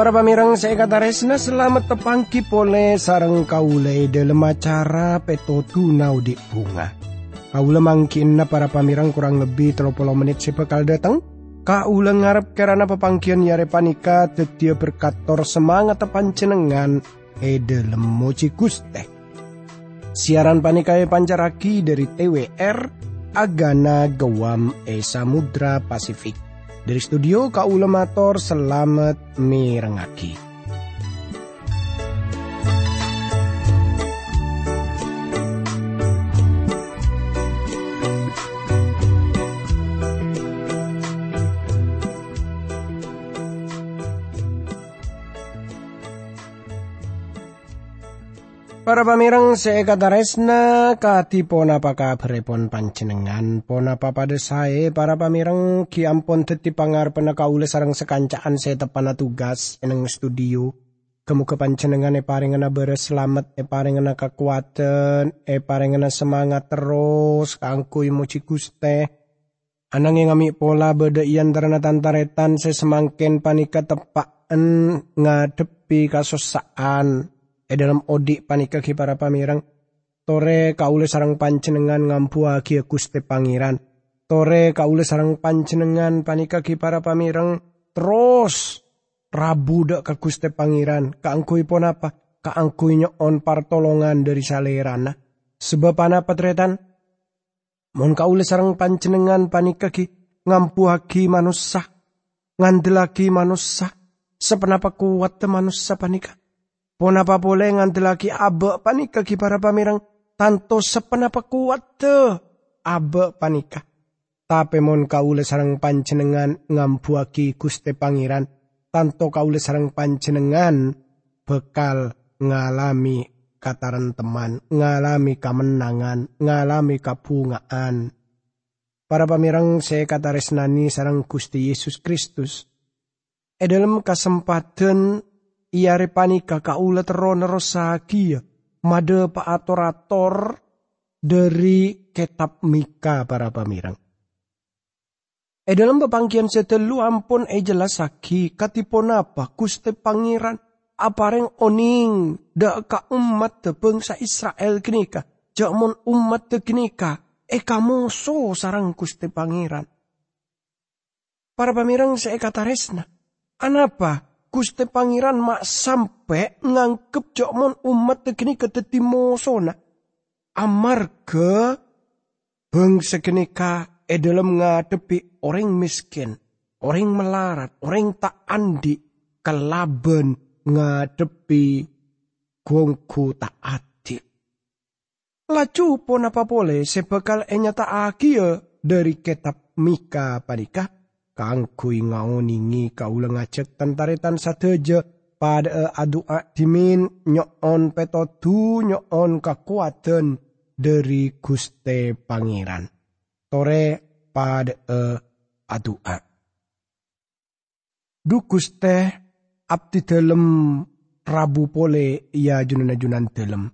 Para pamirang saya kata resna selamat tepangki pole sarang kaule dalam acara peto tunau di bunga. Kaula mangkin na para pamirang kurang lebih 30 menit sepekal datang. Kaula ngarep karena pepangkian yare panika tetia berkator semangat cenengan e dalam moci guste. Siaran panika e pancaraki dari TWR Agana Gewam e Samudra Pasifik. Dari studio Kaulamator selamat mirengaki. Para pamirang seekadaresna kati pona paka berepon pancenengan pona pada sae para pamirang ki ampon teti pangar pena kaule sarang sekancaan saya tepana tugas eneng studio. Kemu ke pancenengan e paringana beres selamat e paringana kekuatan e paringana semangat terus kangkui muci guste. Yang ngami pola beda ian terana tantaretan sesemangken panika tepaan ngadepi kasosaan e dalam odik panikaki para pamirang tore kaule sarang pancenengan ngampu aki Gusti Pangeran. Tore kaule sarang pancenengan panikaki para pamirang terus rabu dak ke Gusti Pangeran. Kaangkui pon apa? Kaangkui on partolongan dari salerana. Sebab apa tretan? Mon kaule sarang pancenengan panikaki ngampu haki manusia ngandelaki manusia sepenapa kuat manusia panika Ponapa boleh ngantelaki abe panika ki para pamirang tanto sepenapa kuat te abe panika. Tapi mon kaule sarang pancenengan ngampuaki kuste pangeran tanto kaule sarang pancenengan bekal ngalami kataran teman, ngalami kemenangan, ngalami kabungaan. Para pamirang saya kata resnani sarang Gusti Yesus Kristus. E dalam kesempatan iare panika kaula terona rosakia made ator dari kitab Mika para pamirang. E dalam pepangkian setelu ampun e jelas saki katipon apa kuste pangeran apareng oning da ka umat te bangsa Israel kenika jamon umat te kenika e kamu so sarang kuste pangeran. Para pamirang saya kata resna. Anapa Guste Pangeran mak sampai ngangkep jokmon umat tegini keteti mosona. Amarga bangsa kenika e dalam ngadepi orang miskin, orang melarat, orang tak andi, kelaben ngadepi gongku tak ati. Laju pun apa boleh sebekal enyata akia dari kitab Mika panikah kangkui ngaoningi kaula ngacek tentaretan sateja pada adua dimin nyoon petotu nyoon kekuatan dari Guste Pangeran. Tore pada adua. Du Guste abdi dalam Rabu pole ia junan-junan dalam.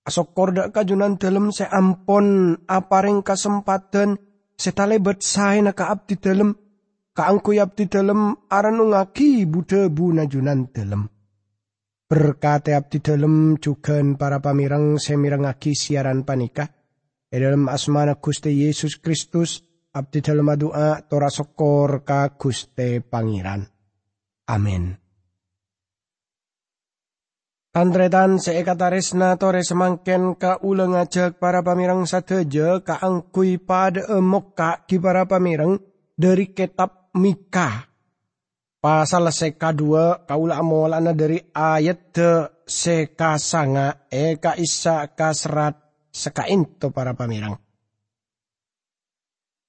Asok korda kajunan dalam seampon apareng kesempatan setalebet saya naka abdi dalam kaangku abdi dalam aran ngaki buda bu najunan dalam. Berkata abdi dalam juga para pamirang semirang aki siaran panika. E dalam asmana Gusti Yesus Kristus abdi dalam doa tora sokor ka Gusti Pangeran. Amin. Tandretan seekataresna tore semangken ka ulang ajak para pamirang sateja ka angkui pada emok ki para pamirang dari kitab Mika. Pasal seka dua kaula amolana dari ayat te seka sanga eka isa kasrat seka into para pamirang.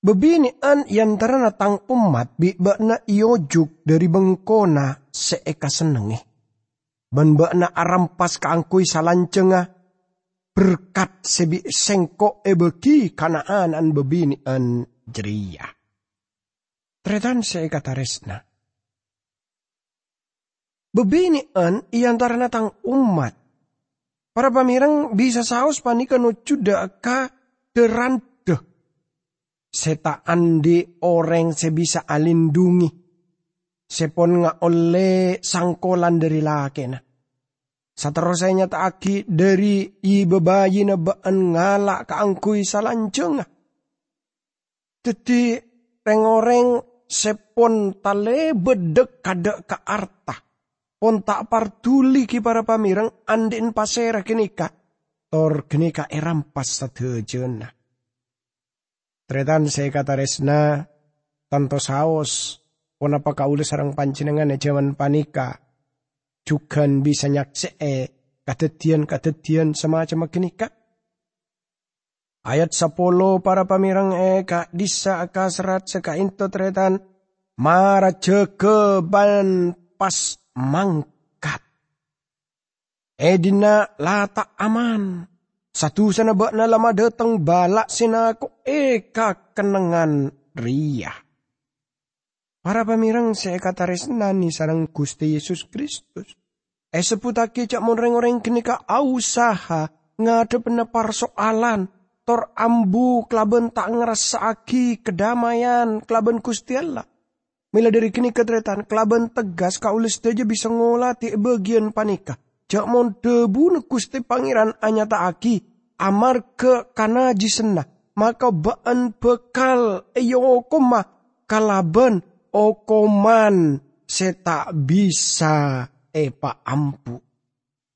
Yang tang umat bi bakna iojuk dari bengkona seeka senengi. Ban bakna arampas kaangkui salancenga berkat sebi sengko ebeki kanaan an bebinian jeria. Tretan saya kata resna. Bebinian iantara natang umat. Para pamirang bisa saus panika no cuda ka Seta andi orang sebisa alindungi. sepon nga oleh sangkolan dari laki na. Saterusnya taaki dari ibebayi na baan ngala kaangkuy sa lanceng. Teti rengoreng sepon tale bedek kada ka arta. Pon tak partuli ki para pamirang andin pasera kenika. Tor kenika erampas sa tejena. Tretan saya kata resna tanto saos pon apa kaule sarang pancinengan e jaman panika Jukan bisa nyakse e kadetian-kadetian semacam kenika. Ayat sapolo para pamirang e ka disa ka serat seka into tretan mara jeke ban pas mangkat. Edina lata aman. Satu sana bak na lama datang balak sinako eka kenangan ria. Para pamirang saya kata resnani sarang Gusti Yesus Kristus. Eh seputake cak monreng-oreng kenika usaha ngadep persoalan tor ambu klaben tak ngerasaki kedamaian klaben Gusti Allah. Mila dari kini ketretan klaben tegas kaulis saja bisa ngolati bagian panika. Jak mon debu ne Gusti Pangeran anyata aki amar ke kana jisena maka baan bekal eyo koma kalaben okoman seta bisa epa ampu.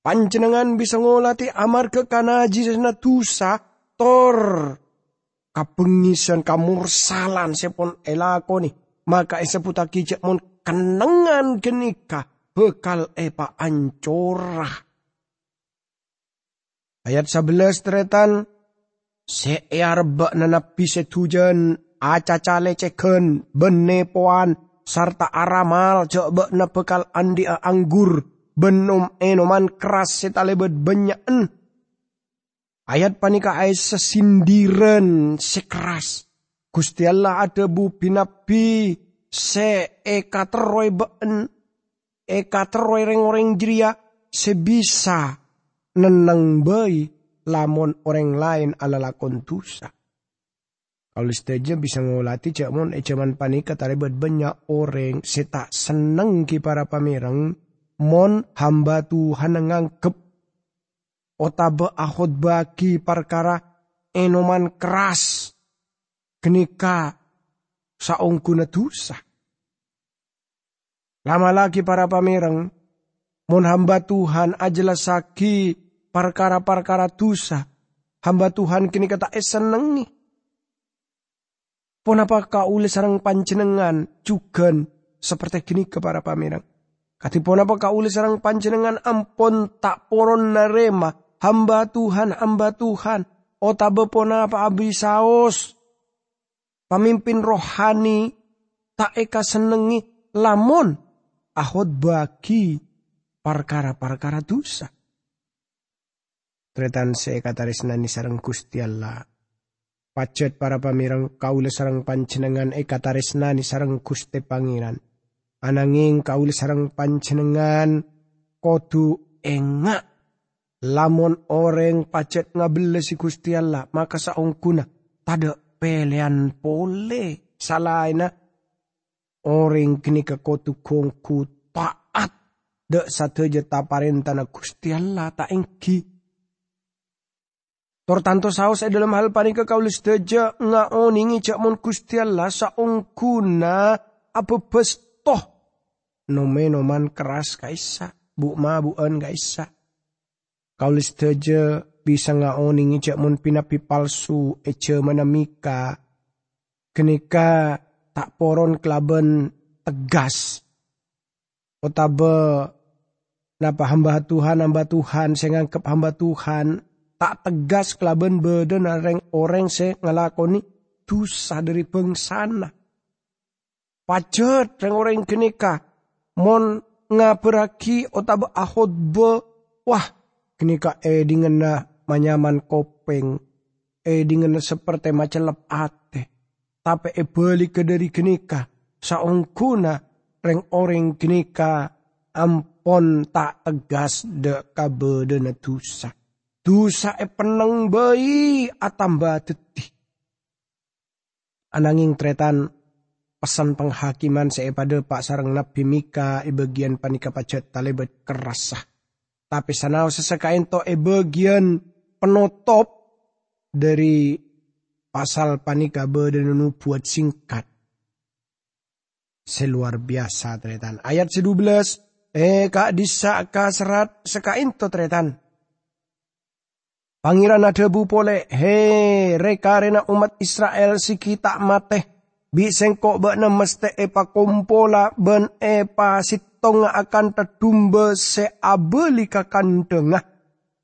Panjenengan bisa ngolati amar ke kanaji sesna tusa tor kapengisan kamursalan sepon elakoni maka eseputa kijak mon kenengan genika bekal epa ancorah. Ayat 11 teretan Se'er bak nanapi setujan acaca leceken, benepoan, sarta aramal coba na bekal andi anggur, benom enoman keras setalebet banyakan. Ayat panika ay sesindiran sekeras. Gusti Allah ada bu pinapi se eka teroy been eka teroy reng-oreng jeria sebisa nenang bayi lamon orang lain ala lakon tusa. Kalau saja bisa ngolati jamon e jaman panika tarebat banyak orang seta seneng ki para pamirang mon hamba Tuhan ngangkep otabe ahod baki perkara enoman keras kenika saong kuna tusa. Lama lagi para pamirang mon hamba Tuhan ajalah saki perkara-perkara tusa. Hamba Tuhan kini kata eh senengi Ponapa kaule sarang panjenengan juga seperti gini ke para. Kati ponapa kaule sarang panjenengan ampon tak poron narema hamba Tuhan hamba Tuhan. Otabe ponapa abi saos. Pamimpin rohani tak eka senengi lamon ahod bagi perkara-perkara dosa. Tretan se kataris nani sarang Gusti Allah Pacet para pamirang kaula sarang pancenengan e kataresnani sarang Gusti Pangeran. Ananging kaula sarang pancenengan kodu enga lamun orang pacet ngabele si Gusti Allah maka saungkuna tada pelean pole salaina orang kini ke kotu kongku taat dek satu jeta parentana Gusti Allah tak engki Tor tanto saus e dalam hal panika kaulis deja nga oningi cak mon kustiala sa ongkuna apa bestoh. Nomeno man keras kaisa, bu ma buan kaisa. Kaulis deja bisa nga oningi cak mon pinapi palsu ece manamika. Kenika tak poron kelaben tegas. Otabe napa hamba Tuhan hamba Tuhan saya hamba Tuhan tak tegas kelaban beden areng orang se ngelakoni dosa dari bangsana. Pajet reng orang kenika mon ngaberaki otabe ahod be wah kenika e dingena manyaman kopeng e dingena seperti macelep ate tapi e balik ke dari kenika saungkuna reng orang kenika ampon tak tegas de kabedena dosa dosa e peneng bayi atamba deti. Ananging tretan pesan penghakiman saya pada pak sarang nabi mika e bagian panika pacet talebet kerasah. Tapi sanau sesekain to e bagian penutup dari pasal panika berdenunu buat singkat. Seluar biasa tretan. Ayat 12. Eh kak disa ka serat sekain to tretan. Pangeran ada bu pole, he rekarena umat Israel si kita mate. Biseng kok bakna meste epa kompola ben epa sitong akan tedumbe se abeli kakandengah.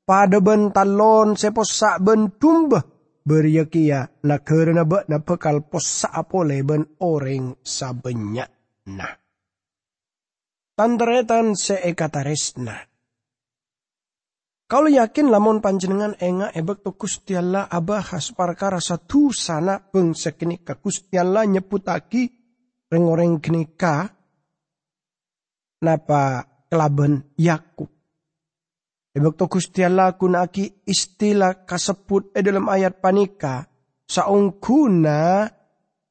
Pada ben talon se posak ben tumbe. Beryakia na karena bakna pekal posak apole ben orang sabenya. Nah. Tandretan se ekataresna. Kalau yakin lamun panjenengan enga ebek to Gusti Allah abahas perkara satu sana bangsa kenika Gusti Allah nyeputaki reng-oreng kenika napa kelaben Yakub. Ebek to Gusti Allah kunaki istilah kasebut e dalam ayat panika. Saungkuna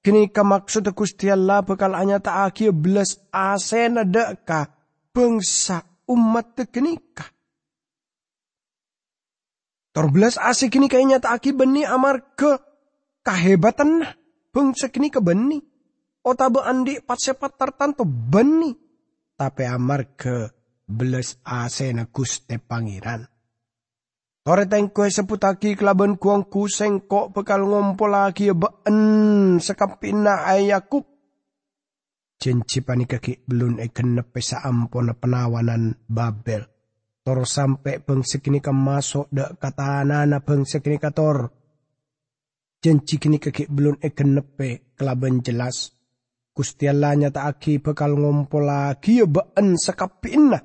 kenika maksud Gusti Allah bakal hanya taaki belas asena deka bangsa umat kenika Torbelas asik ini kayaknya tak aki beni amar ke kahebatan bangsa kini ke beni. Otabe andi pat sepat tertanto beni. Tapi amar ke belas ase na guste pangeran. Tore tengkue seputaki kelaban kuang kuseng kok bekal ngompol lagi ya been sekapina ayakub. Jenci panikaki belum eken nepesa ampona penawanan Babel. Tor sampai bangsa kini ka masuk da kata na bangsa kini ka. Janji kini kaki belum eken nepe kelaban jelas. Gusti Allah nyata aki bekal ngompol lagi ya baan sekapin na.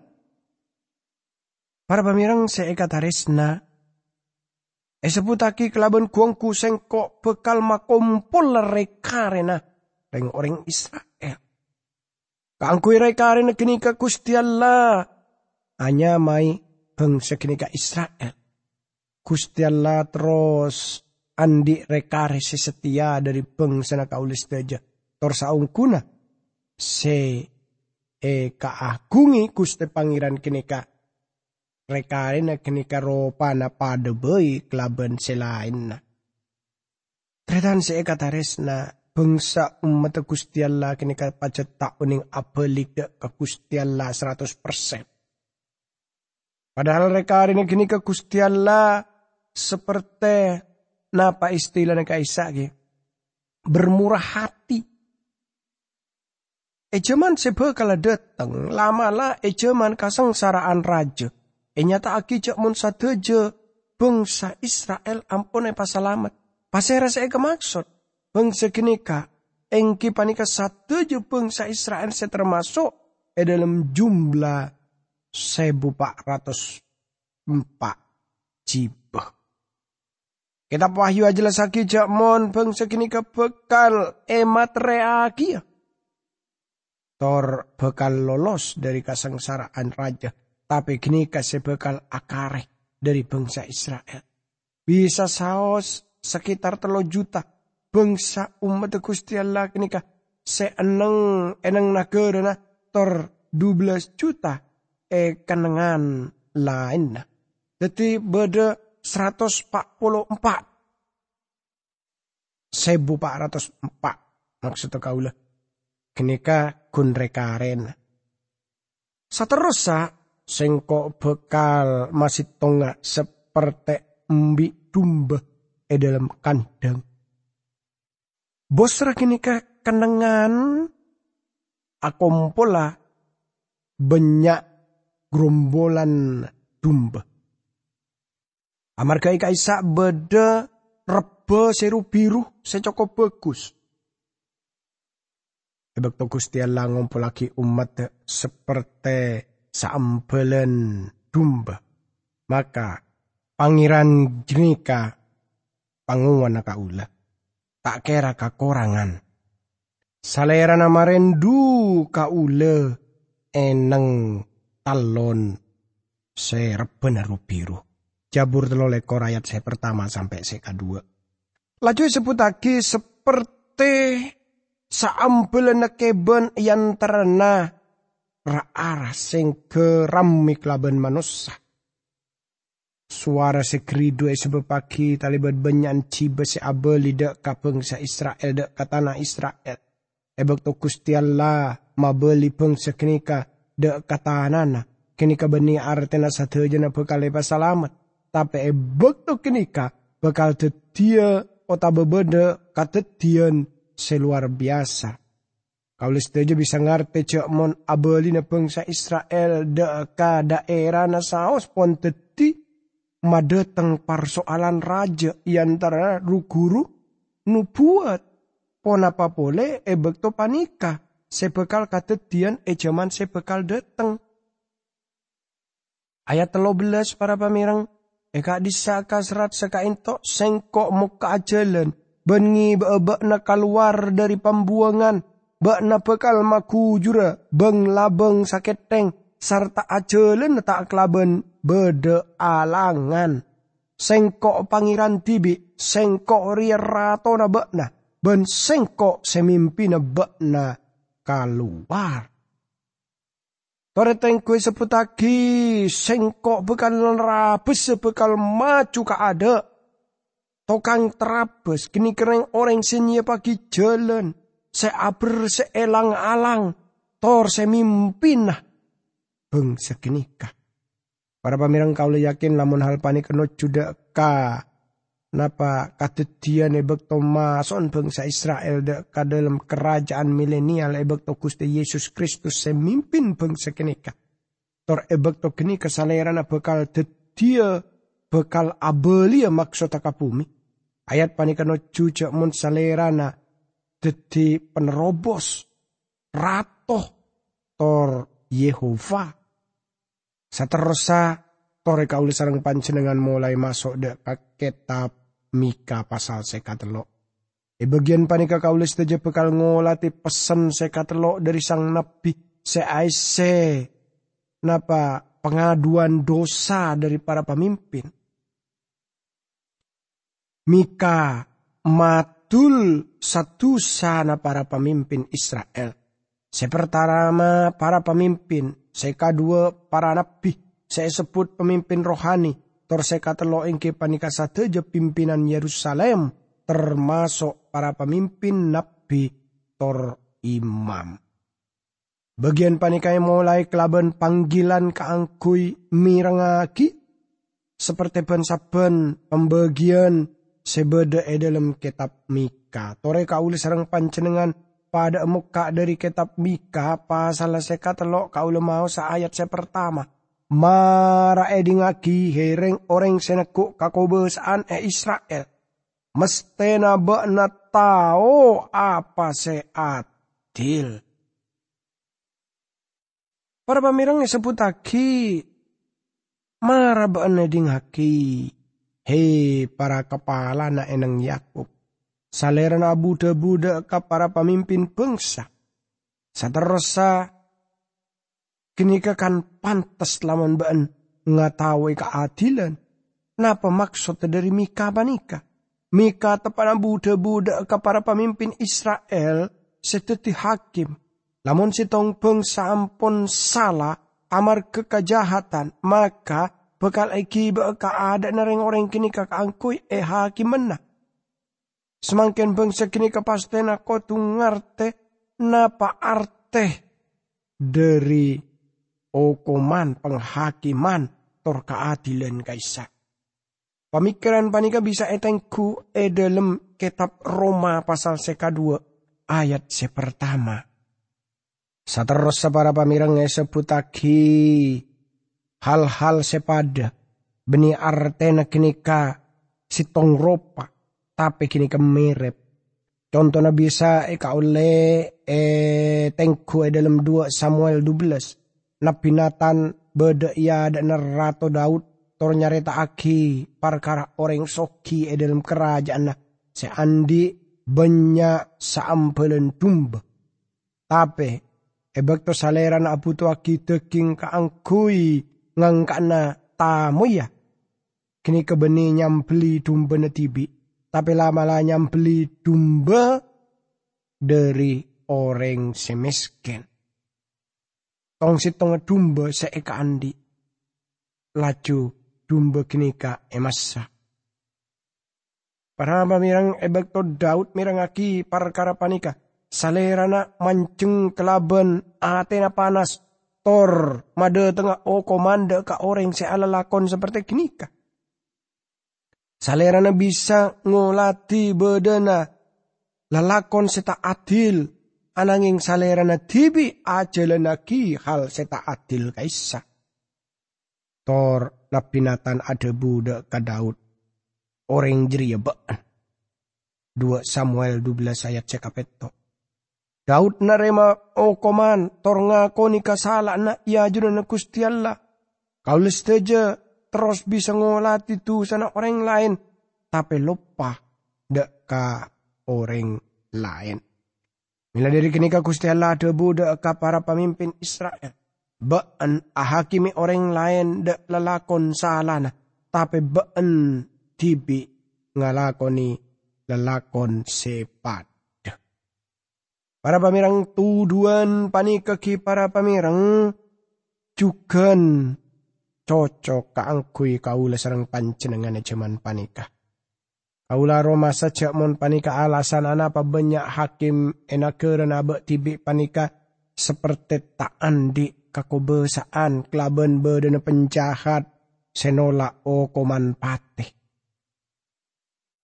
Para pamirang saya tarisna. E aki kelaban kuseng kok bekal makompol rekarena. Reng orang Israel. Kangkui rekarena kini ka Gusti Allah hanya mai bangsa kenika Israel. Gusti Allah terus andi rekare setia dari bangsa na kaulis teja. Tor saungkuna se e kaagungi Gusti Pangeran kenika rekare na kenika ropa na pada bayi kelaban selain na. Tretan se katares na bangsa umat Gusti Allah kenika pacet tak uning apelik ke Gusti Allah 100%. Padahal mereka hari ini ke Gusti Allah seperti napa istilah neka Isa bermurah hati. Ejaman sebekala datang, lama lah ejaman saraan raja. E nyata aki cak mun sateja bangsa Israel ampun e pasalamat. Pasera saya kemaksud. Bangsa kenika engki panika sateja bangsa Israel saya termasuk e dalam jumlah empat jibah. Kita wahyu aja lagi jakmon bangsa kini kebekal emat reagi ya. Tor bekal lolos dari kesengsaraan raja. Tapi kini kasih bekal akare dari bangsa Israel. Bisa saos sekitar telo juta bangsa umat Gusti Allah kini kah seeneng eneng negara tor 12 juta e kenengan lain. Jadi beda 144. Sebu pak ratus empat. Maksudnya kaulah. Kenika kun rekaren. Saterusa sengkok bekal masih tonga seperti embi dumba e dalam kandang. Bos kenika kenengan akompola banyak gerombolan. Amarga ika isa beda rebe seru biru secoko bagus. Ebek to Gusti Allah lagi umat seperti saambelen domba. Maka pangeran jenika panguan kaula. Tak kira kakorangan. Salera nama rendu kaula eneng talon sereben biru. Jabur telo lekor ayat saya pertama sampai saya kedua. Laju lagi seperti saampel na keben yan terna raara sing keramik laban manusia. Suara sekridu sebepaki talibat banyan ciba si abel lidak kapeng sa Israel dak katana Israel. Ebek to kustialla mabeli peng sekenika dak katanana. Kenika beni artena satu jana bekal salamat. Tapi ebek to kenika bekal tetia ota bebede katetian seluar biasa. Kaulis tejo bisa ngerti cek mon abeli na bangsa Israel deka daerah na saos pon teti madeteng persoalan raja antara ruguru nu buat pon apa boleh e bekto panika sebekal katetian e jaman sebekal deteng. Ayat telo belas para pamirang. Eka disaka serat seka into sengkok muka jalan. Bengi bebek na keluar dari pembuangan, bak na bekal maku jura, beng labeng saketeng, serta acelen tak kelaben bede alangan. Sengkok pangeran tibi, sengkok ria rato na na, ben sengkok semimpi na na keluar. Toreteng kue seputaki, sengkok bekal rapes sebekal maju ka ada Tokang terabes, kini kereng orang sini pagi jalan. Seaber seelang alang, tor semimpin nah. Beng sekenikah. Para pamirang kau yakin lamun hal panik keno juda ka. Napa katetian ebek to mason bangsa Israel de ka dalam kerajaan milenial ebek to kuste Yesus Kristus semimpin bangsa kenika. Tor ebek to kini kesaleran bekal tetia bekal abelia maksud akapumi Ayat panikano cucak mun salerana deti penerobos ratoh tor Yehova. Saterosa tore kauli sarang pancenengan mulai masuk de kitab Mika pasal sekatelo. E bagian panika kaulis teje bekal ngolati pesen sekatelo dari sang nabi seaise napa pengaduan dosa dari para pemimpin. Mika matul satu sana para pemimpin Israel. Sepertama para pemimpin, seka dua para nabi, saya sebut pemimpin rohani, tor seka telo ingke panika sateja pimpinan Yerusalem, termasuk para pemimpin nabi tor imam. Bagian panikai mulai kelaban panggilan keangkui mirangaki, seperti ben saben pembagian sebeda e kitab Mika. Tore kaulis sarang pancenengan pada muka dari kitab Mika pasal seka telok kau mau sa ayat pertama. Mara eding aki hereng orang seneku kakobesaan e Israel. Mestena na tao apa seadil. Para pamirang sebut aki mara na eding aki Hei para kepala na enang Yakub, salera na buda-buda ka para pemimpin bangsa. Saterosa kenika kan pantas laman baan ngatawi keadilan. Napa maksud dari Mika banika? Mika tepana buda-buda ka para pemimpin Israel seteti hakim. Lamun sitong bangsa ampun salah amar kekajahatan, maka Bekal iki beka ada nareng orang kini angkui e hakiman na. Semangkin bangsa kini kapastena ko tungarte napa arte dari okuman penghakiman tor keadilan kaisa. Pemikiran panika bisa etengku e dalam kitab Roma pasal seka dua ayat sepertama. Saterus para pamirang seputaki hal-hal sepada beni artena kenika sitong ropa tapi kini kemirip contohnya bisa eka oleh eh tengku e dalam dua Samuel 12 nabi Nathan beda ia dan Rato Daud tor nyareta aki perkara orang soki e dalam kerajaan seandi banyak saampelan tumba tapi ebek to saleran abu aki teking kaangkui ngangkana tamu ya. Kini kebeni nyambeli domba na tibi. Tapi lama lah nyambeli domba dari orang semiskin. Tong si tong dumba seeka andi. Laju dumba kinika emasa. Para pamirang ebek to Daud mirang aki perkara panika. Salerana manceng kelaban atena panas. Tor made tengah o komanda ka orang se ala lakon seperti kinika. Salerana bisa ngolati bedana lalakon seta adil ananging salerana tibi ajalanaki hal seta adil kaisa. Tor napinatan ada budak ka Daud. Orang jeria baan. 2 Samuel 12 ayat cekapeto. Daud narema o koman tor ngakoni kasala na iya juna na Allah. Kau lesteja terus bisa ngolati tu sana orang lain. Tapi lupa dek ka orang lain. Mila dari kini ka kusti Allah budak ka para pemimpin Israel. Baan ahakimi orang lain dek lelakon salana. Tapi baan tibi ngalakoni lelakon sepat. Para pamirang tuduan panikaki para pamirang jugan cocok kaangkui kaula sarang pancenengan cuman panika. Kaula Roma saja mon panika alasan apa banyak hakim enakeran abe tibi panika seperti tak andi kakobesaan kelaban berdana penjahat senola o koman patih.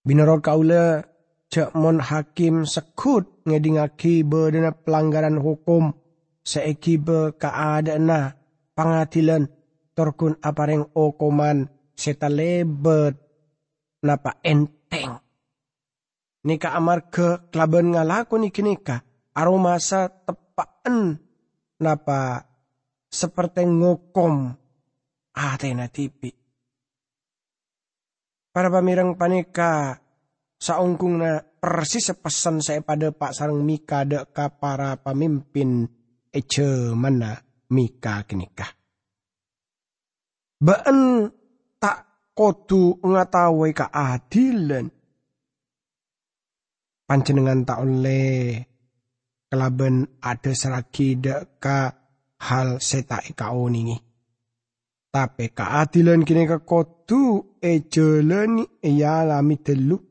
Binorot kaula cek mon hakim sekut ngedingaki berdana pelanggaran hukum seeki be keadaan pengadilan torkun apareng okoman seta lebet napa enteng. Nika amar ke kelaban ngalaku niki nika aromasa tepaan napa seperti ngokom atena tipi. Para pamirang panika saungkung na persis pesan saya pada Pak Sarang Mika de ka para pemimpin ece mana Mika kenikah. Baan kodu ngatawai keadilan. Pancenengan tak oleh kelaben ada selagi de ka hal seta ika oningi. Tapi keadilan kini ke kodu e jalani e lami teluk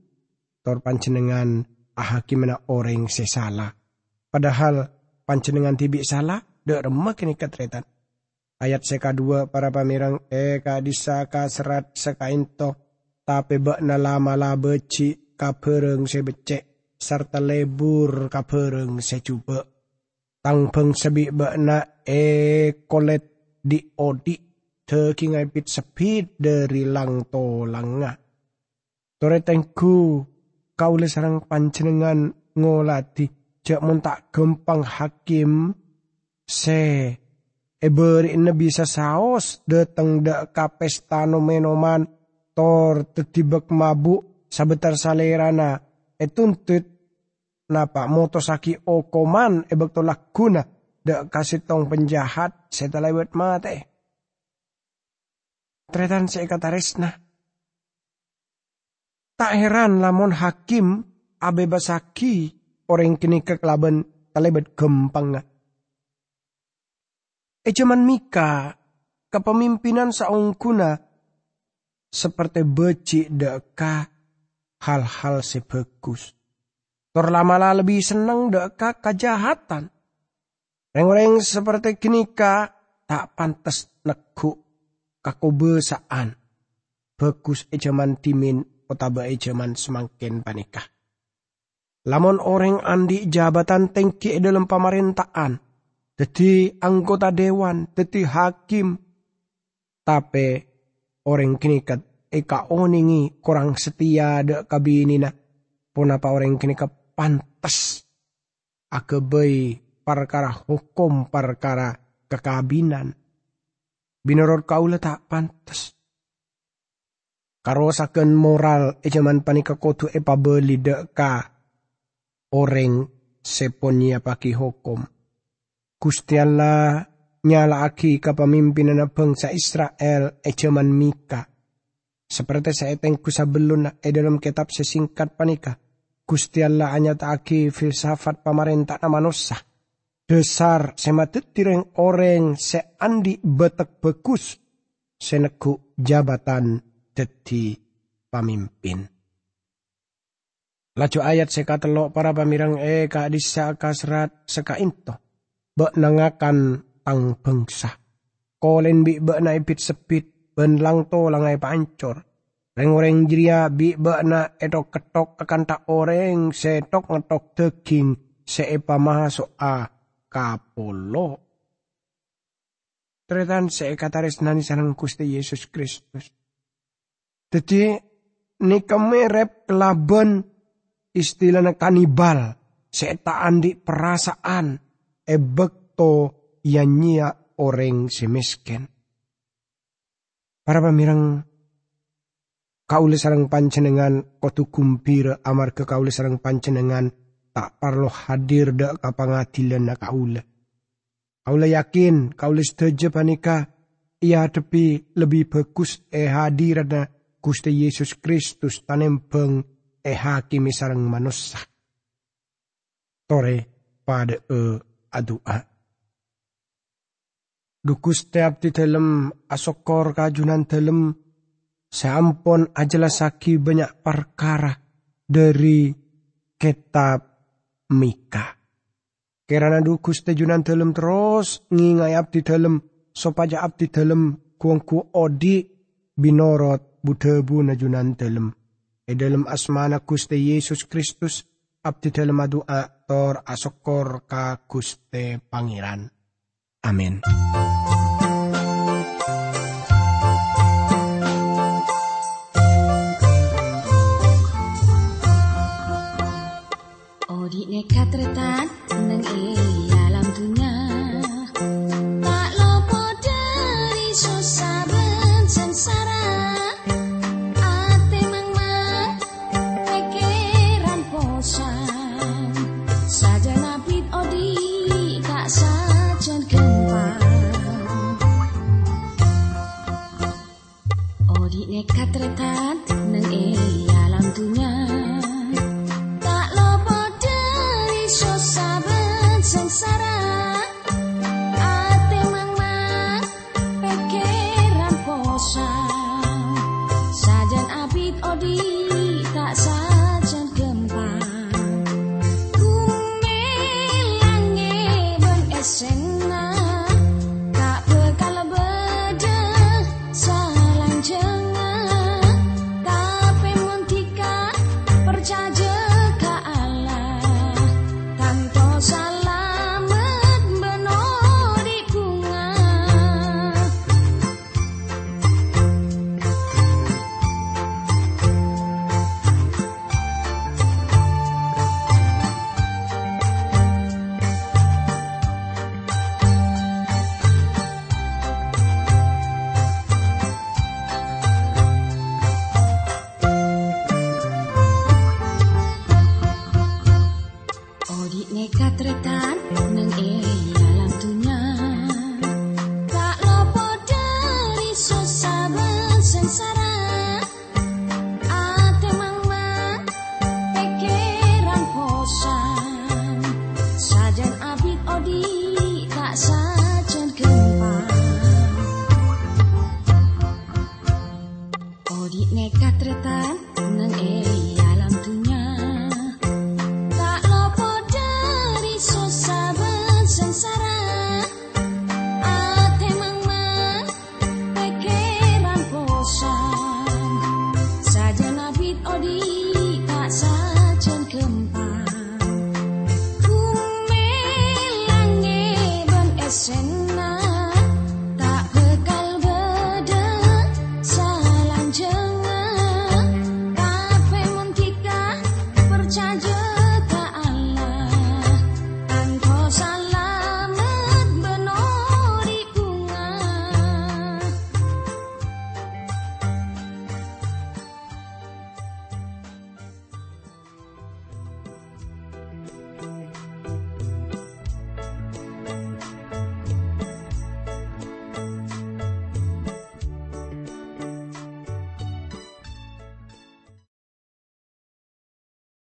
tor pancenengan ahakimena orang sesala. Padahal pancenengan tibi salah, dek remak ini ketretan. Ayat seka dua para pamirang eka disaka serat sekainto tapi bak lama la beci kapereng sebecek serta lebur kapereng secuba. Tangpeng sebi bak na e kolet di odi tekingai pit sepit dari lang to langa. Tore tengku kaule sarang panjenengan ngolati jak mun tak gempang hakim se eber ina bisa saos dateng da kapesta menoman tor tetibek mabuk sabetar salerana etuntut napa motosaki okoman ebek tolak guna da kasih tong penjahat setelah lewat mate. Tretan resna Tak heran lamun hakim abe basaki orang kini kekelaban talebet gempang. E cuman Mika kepemimpinan saungkuna seperti beci deka hal-hal sebagus. Terlamala lebih senang deka kejahatan. Orang-orang seperti kenika tak pantas neku kakobesaan. Bagus ejaman timin otabai zaman semakin panikah. Lamun orang andi jabatan tengki dalam pemerintahan, jadi anggota dewan, jadi hakim, tapi orang kini kat eka oningi kurang setia de kabinina, pun apa orang kini pantas akebei perkara hukum perkara kekabinan. Binurut kaula tak pantas karosaken moral ejaman panika kotu e pabeli ka oreng seponia paki hukum. Gusti Allah nyala aki kapamimpinan bangsa Israel ejaman Mika. Seperti saya tengku sebelum e dalam kitab sesingkat panika. Gusti Allah anyatake filsafat pamarentah manusia. Desar sematet tireng orang se andi betek bekus seneku jabatan dadi pamimpin. Laju ayat seka telok para pamirang e ka disa kasrat seka into. Bek nangakan tang bangsa. Kolen bi bek na ipit sepit ben lang to langai pancor. Reng-reng jiria bi bek na etok ketok akan tak oreng setok ngetok daging seepa maha soa kapolo. Tretan seekataris nani sarang Gusti Yesus Kristus. Jadi ni kemerep kelaban istilahnya kanibal. Seta andi perasaan ebekto nyia orang semisken. Para pamirang kaule sarang pancenengan kotu kumpir amar ke kaule sarang pancenengan tak perlu hadir dak ka pangadilan na kaula. Kaula yakin kaula setuju panika ia tepi lebih bagus eh hadir na Gusti Yesus Kristus tanempeng eh hakimi sarang manusia. Tore pada e adua. Dukus tiap di dalam asokor kajunan dalam seampun ajelasaki banyak perkara dari kitab Mika. Kerana dukus tejunan dalam terus ngingai abdi dalam sopaja abdi dalam kuangku odi binorot budebu najunan dalam. E dalam asmana Guste Yesus Kristus abdi dalam adua tor asokor ka Guste Pangeran. Amin. katretan nang e alam dunya